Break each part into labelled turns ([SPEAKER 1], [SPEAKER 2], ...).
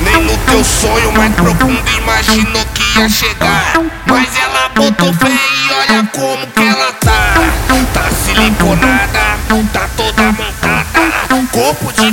[SPEAKER 1] Nem no teu sonho mais profundo imaginou que ia chegar. Mas ela botou fé e olha como que ela tá. Tá siliconada, tá toda montada. Corpo de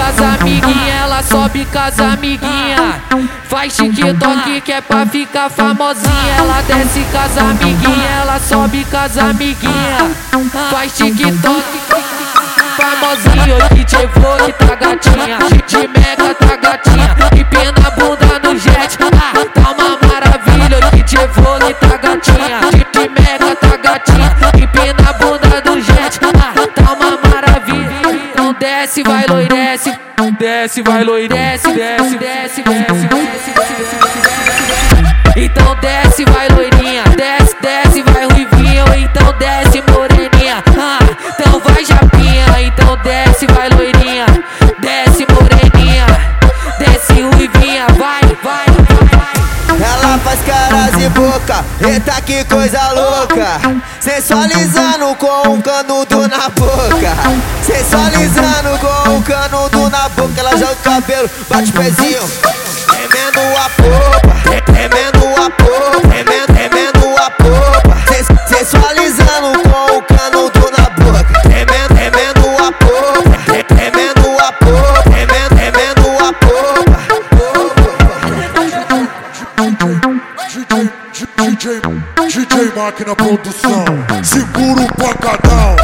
[SPEAKER 2] As amiguinha, ela sobe com as amiguinha. Faz TikTok que é pra ficar famosinha. Ela desce com as amiguinha, ela sobe com as amiguinha. Faz TikTok famosinho. DJ Flow tá gatinha, de mega tá gatinha. Empina a bunda no jet, ah, tá uma maravilha. DJ Flow tá gatinha, de mega tá gatinha. Empina a bunda no jet, ah, tá uma maravilha. Então desce, vai desce, vai loirece, desce, desce, desce, desce, desce, desce, desce. Então desce, vai loirinha, desce, desce, vai ruivinho, então desce moreninha, ah, então vai japinha, então desce, vai loirinha, desce moreninha, desce ruivinha, vai, vai, vai.
[SPEAKER 3] Ela faz caras e boca, eita que coisa louca. Sensualizando com um canudo na boca. Sensualizando com um na boca Ela joga o cabelo, bate o pezinho Tremendo a popa, tremendo a popa Tremendo, tremendo a popa Sens- Sensualizando com o canudo na boca Tremendo, tremendo a popa Tremendo a popa Tremendo, tremendo a popa
[SPEAKER 4] DJ, DJ Máquina Produção, segura o pancadão.